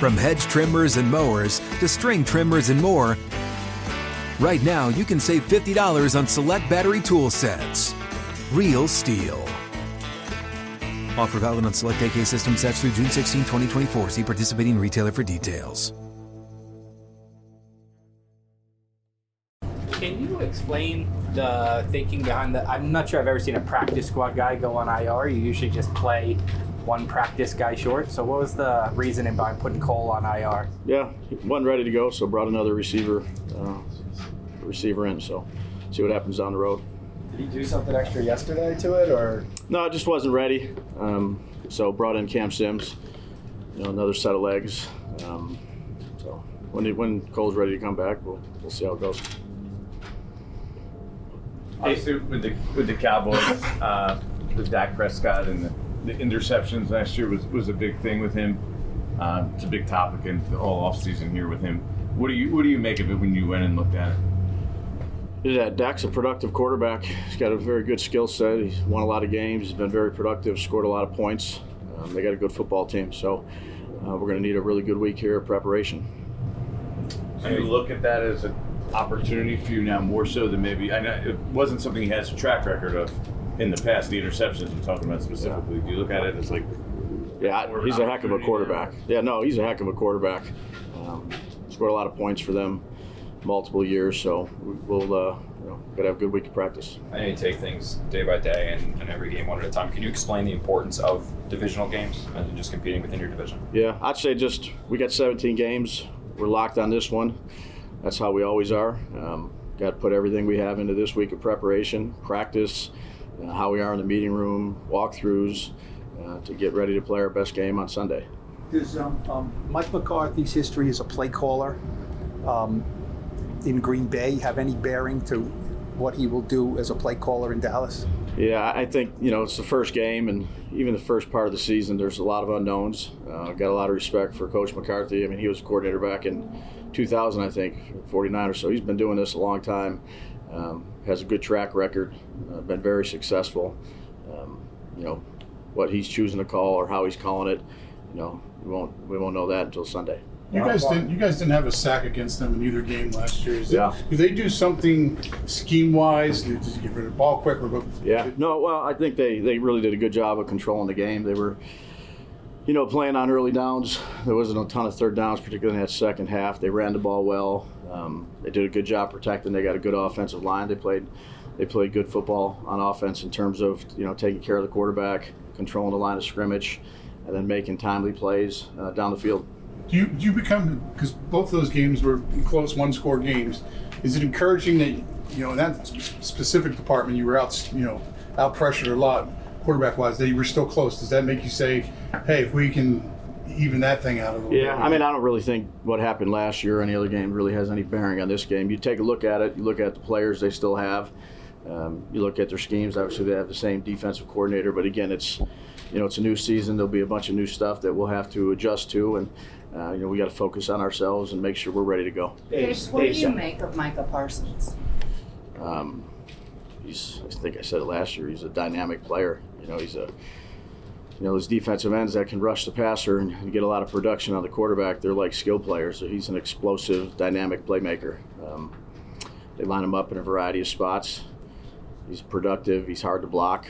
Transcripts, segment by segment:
From hedge trimmers and mowers to string trimmers and more, right now you can save $50 on select battery tool sets. Real STIHL. Offer valid on select AK system sets through June 16, 2024. See participating retailer for details. Can you explain the thinking behind that? I'm not sure I've ever seen a practice squad guy go on IR. You usually just play one practice guy short. So what was the reasoning behind putting Cole on IR? Yeah, he wasn't ready to go, so brought another receiver, uh, receiver in. So see what happens down the road. Did he do something extra yesterday to it, or? No, it just wasn't ready. Um, so brought in Cam Sims, you know, another set of legs. Um, so when he, when Cole's ready to come back, we'll we'll see how it goes. Obviously, with the with the Cowboys, uh, the Dak Prescott and the, the interceptions last year was, was a big thing with him. Uh, it's a big topic in the whole offseason here with him. What do you what do you make of it when you went and looked at it? Yeah, Dak's a productive quarterback. He's got a very good skill set. He's won a lot of games. He's been very productive. Scored a lot of points. Um, they got a good football team, so uh, we're going to need a really good week here of preparation. Do you look at that as an opportunity for you now more so than maybe? I know it wasn't something he has a track record of in the past. The interceptions I'm talking about specifically. Do you look at it it's like? Yeah, he's a heck of a quarterback. Yeah, no, he's a heck of a quarterback. Um, scored a lot of points for them, multiple years. So we- we'll, uh, you know, got to have a good week of practice. I know you take things day by day and, and every game one at a time. Can you explain the importance of divisional games and just competing within your division? Yeah, I'd say just we got 17 games. We're locked on this one. That's how we always are. Um, got to put everything we have into this week of preparation, practice, uh, how we are in the meeting room, walkthroughs, uh, to get ready to play our best game on Sunday. Does um, um, Mike McCarthy's history as a play caller um, in Green Bay have any bearing to what he will do as a play caller in Dallas? Yeah, I think you know it's the first game, and even the first part of the season, there's a lot of unknowns. Uh, got a lot of respect for Coach McCarthy. I mean, he was a coordinator back in 2000, I think, 49 or so. He's been doing this a long time. Um, has a good track record. Uh, been very successful. Um, you know, what he's choosing to call or how he's calling it, you know, we won't we won't know that until Sunday. You guys didn't. You guys didn't have a sack against them in either game last year. Is it- Yeah. do they do something scheme wise? Do they get rid of the ball quick or go? Yeah. No, well, I think they, they really did a good job of controlling the game. They were, you know, playing on early downs. There wasn't a ton of third downs, particularly in that second half. They ran the ball well. Um, they did a good job protecting. They got a good offensive line. They played they played good football on offense in terms of you know taking care of the quarterback, controlling the line of scrimmage, and then making timely plays uh, down the field. Do you do you become because both of those games were close one score games? Is it encouraging that you know in that specific department you were out you know out pressured a lot quarterback wise that you were still close? Does that make you say, hey, if we can even that thing out a little Yeah, bit? I mean, I don't really think what happened last year or any other game really has any bearing on this game. You take a look at it, you look at the players they still have, um, you look at their schemes. Obviously, they have the same defensive coordinator, but again, it's you know it's a new season. There'll be a bunch of new stuff that we'll have to adjust to, and uh, you know we got to focus on ourselves and make sure we're ready to go. Chris, what do you make of Micah Parsons? Um, he's, I think I said it last year. He's a dynamic player. You know, he's a you know, those defensive ends that can rush the passer and, get a lot of production on the quarterback, they're like skill players. So he's an explosive, dynamic playmaker. Um, they line him up in a variety of spots. He's productive. He's hard to block.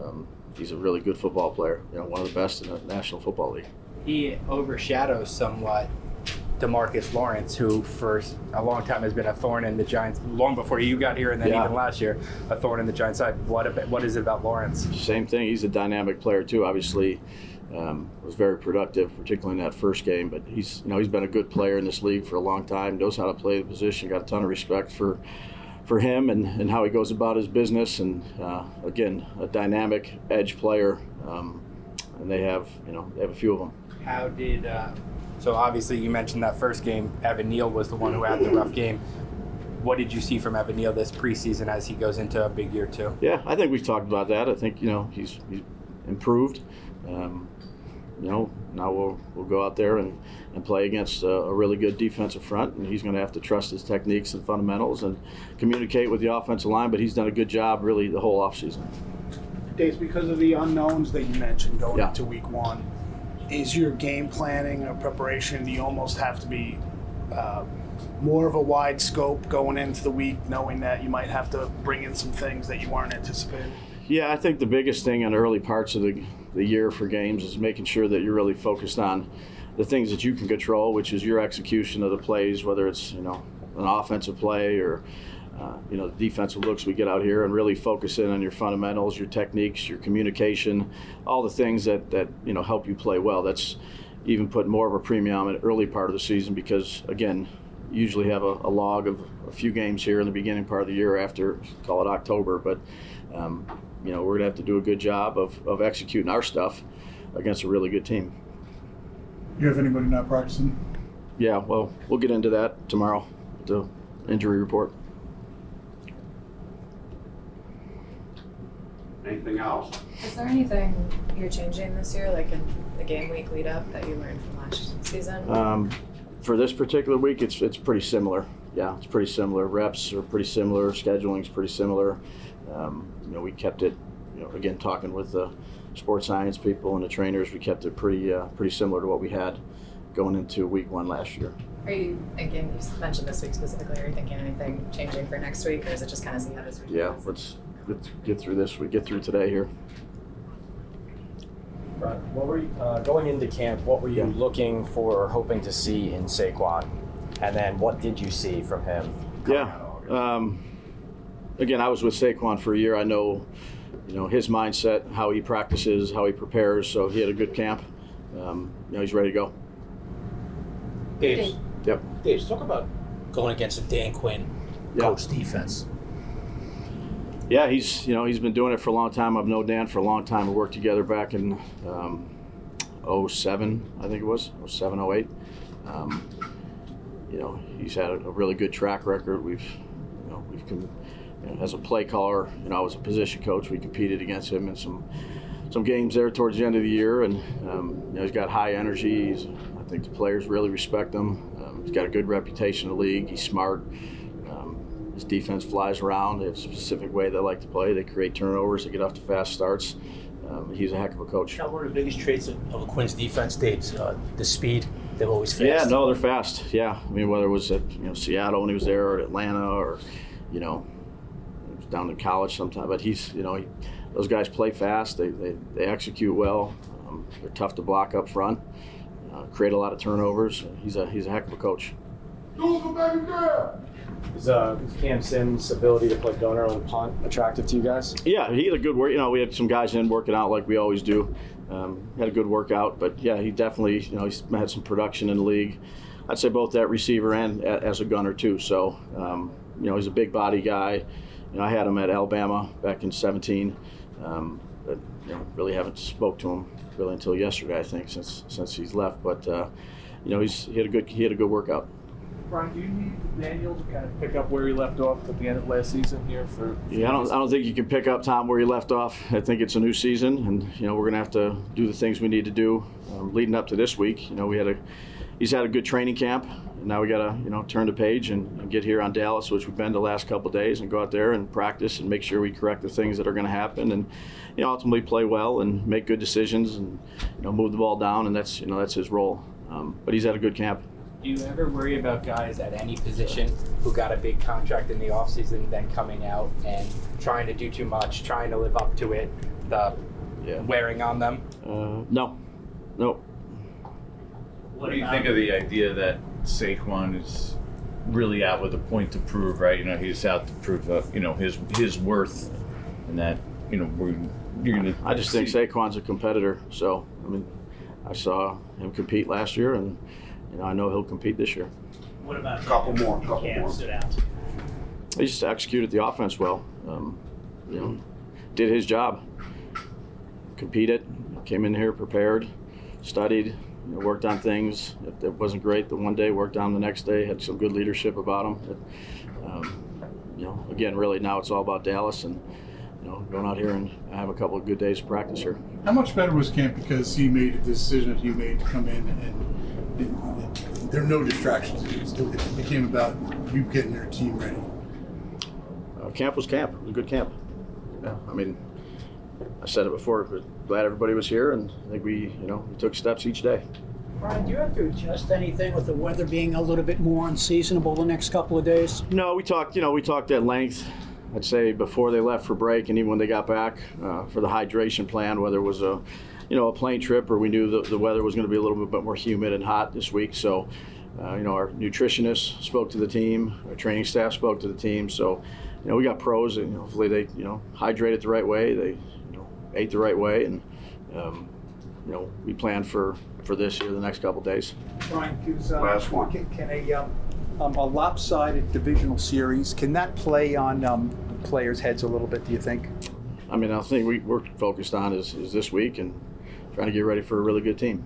Um, he's a really good football player. You know, one of the best in the National Football League. He overshadows somewhat DeMarcus Lawrence, who for a long time has been a thorn in the Giants, long before you got here, and then Yeah. even last year, a thorn in the Giants side. What about, what is it about Lawrence? Same thing. He's a dynamic player too. Obviously, um, was very productive, particularly in that first game. But he's you know he's been a good player in this league for a long time. Knows how to play the position. Got a ton of respect for for him and, and how he goes about his business. And uh, again, a dynamic edge player. Um, and they have you know they have a few of them. How did uh, so? Obviously, you mentioned that first game. Evan Neal was the one who had the rough game. What did you see from Evan Neal this preseason as he goes into a big year two? Yeah, I think we've talked about that. I think you know he's he's improved. Um, you know, now we'll we'll go out there and, and play against a, a really good defensive front, and he's going to have to trust his techniques and fundamentals and communicate with the offensive line. But he's done a good job really the whole offseason. Dave, because of the unknowns that you mentioned going Yeah. into week one, is your game planning or preparation, do you almost have to be uh, more of a wide scope going into the week, knowing that you might have to bring in some things that you weren't anticipating? Yeah, I think the biggest thing in early parts of the, the year for games is making sure that you're really focused on the things that you can control, which is your execution of the plays, whether it's you know an offensive play or uh, you know the defensive looks we get out here, and really focus in on your fundamentals, your techniques, your communication, all the things that that you know help you play well. That's even put more of a premium on the early part of the season because again, usually have a, a log of a few games here in the beginning part of the year after call it October, but um, you know we're gonna have to do a good job of, of executing our stuff against a really good team. You have anybody not practicing? Yeah, well, we'll get into that tomorrow, the injury report. Anything else? Is there anything you're changing this year, like in the game week lead up, that you learned from last season? Um, for this particular week, it's it's pretty similar. Yeah, it's pretty similar. Reps are pretty similar. Scheduling's pretty similar. Um, you know, we kept it. You know, again, talking with the sports science people and the trainers, we kept it pretty uh, pretty similar to what we had going into week one last year. Are you thinking, you mentioned this week specifically, are you thinking anything changing for next week, or is it just kind of see how this week Yeah, goes? let's let's get through this. We get through today here. Right. What were you, uh, going into camp? What were you looking for or hoping to see in Saquon? And then what did you see from him? Yeah. Um, again, I was with Saquon for a year. I know, you know, his mindset, how he practices, how he prepares. So he had a good camp. Um, you know, he's ready to go. Dave, Yep. Dave, talk about going against a Dan Quinn Yeah. coach defense. Yeah, he's you know he's been doing it for a long time. I've known Dan for a long time. We worked together back in um, 07, I think it was 07, 08. Um, you know, he's had a, really good track record. We've you know we've com- you know, as a play caller, you know, I was a position coach. We competed against him in some some games there towards the end of the year, and um, you know, he's got high energy. He's, I think the players really respect him. Um, he's got a good reputation in the league. He's smart. His defense flies around. They have a specific way they like to play. They create turnovers. They get off to fast starts. Um, he's a heck of a coach. Now, one of the biggest traits of, of Quinn's defense, Dave, uh, the speed. They're always fast. Yeah, no, they're fast. Yeah, I mean whether it was at you know Seattle when he was there, or Atlanta, or you know down in college sometime. But he's you know he, those guys play fast. They they, they execute well. Um, they're tough to block up front. Uh, create a lot of turnovers. He's a he's a heck of a coach. Is, uh, Cam Sims' ability to play gunner on punt attractive to you guys? Yeah, he had a good work. You know, we had some guys in working out like we always do. Um, had a good workout, but yeah, he definitely, you know, he's had some production in the league. I'd say both that receiver and a- as a gunner too. So, um, you know, he's a big body guy. You know, I had him at Alabama back in 17, um, but you know, really haven't spoke to him really until yesterday, I think, since since he's left. But uh, you know, he's he had a good he had a good workout. Brian, do you need Daniel to kind of pick up where he left off at the end of last season here for? Yeah, I don't, I don't think you can pick up Tom where he left off. I think it's a new season, and you know we're gonna have to do the things we need to do um, leading up to this week. You know, we had a he's had a good training camp, and now we gotta you know turn the page and, and get here on Dallas, which we've been the last couple days, and go out there and practice and make sure we correct the things that are going to happen, and you know ultimately play well and make good decisions and you know move the ball down, and that's you know that's his role. Um, but he's had a good camp. Do you ever worry about guys at any position who got a big contract in the offseason, then coming out and trying to do too much, trying to live up to it, the wearing on them? Uh, no, no. What do you think of the idea that Saquon is really out with a point to prove, right? You know, he's out to prove, uh, you know, his his worth, and that you know we're you're gonna. I just think Saquon's a competitor. So I mean, I saw him compete last year, and you know I know he'll compete this year. What about a Couple more, couple Cam more. stood out. He just executed the offense well. Um, you know, did his job. Competed, came in here prepared, studied, you know, worked on things. If it wasn't great the one day, worked on the next day. Had some good leadership about him. Um, you know, again, really now it's all about Dallas and you know going out here and have a couple of good days of practice here. How much better was camp because he made the decision that he made to come in and, and there are no distractions. It, became about you getting your team ready. Uh, camp was camp. It was a good camp. Yeah, I mean, I said it before, but glad everybody was here, and I think we, you know, we took steps each day. Brian, do you have to adjust anything with the weather being a little bit more unseasonable the next couple of days? No, we talked. You know, we talked at length. I'd say before they left for break, and even when they got back uh, for the hydration plan, whether it was a, you know, a plane trip or we knew the, the weather was going to be a little bit more humid and hot this week. So, uh, you know, our nutritionist spoke to the team, our training staff spoke to the team. So, you know, we got pros, and hopefully they, you know, hydrated the right way, they, you know, ate the right way, and, um, you know, we plan for for this year, the next couple days. Brian, uh, Last one. Can, can a, um, um, a lopsided divisional series, can that play on um, players' heads a little bit, do you think? I mean, I think we, we're focused on is, is this week and trying to get ready for a really good team.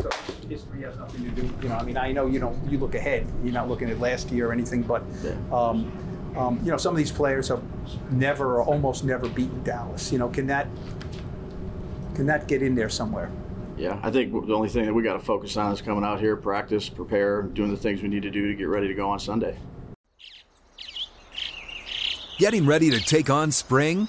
So history has nothing to do, you know, I mean, I know you don't, you look ahead, you're not looking at last year or anything, but, um, um, you know, some of these players have never or almost never beaten Dallas. You know, can that, can that get in there somewhere? Yeah, I think the only thing that we got to focus on is coming out here, practice, prepare, doing the things we need to do to get ready to go on Sunday. Getting ready to take on spring?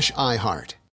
slash iHeart.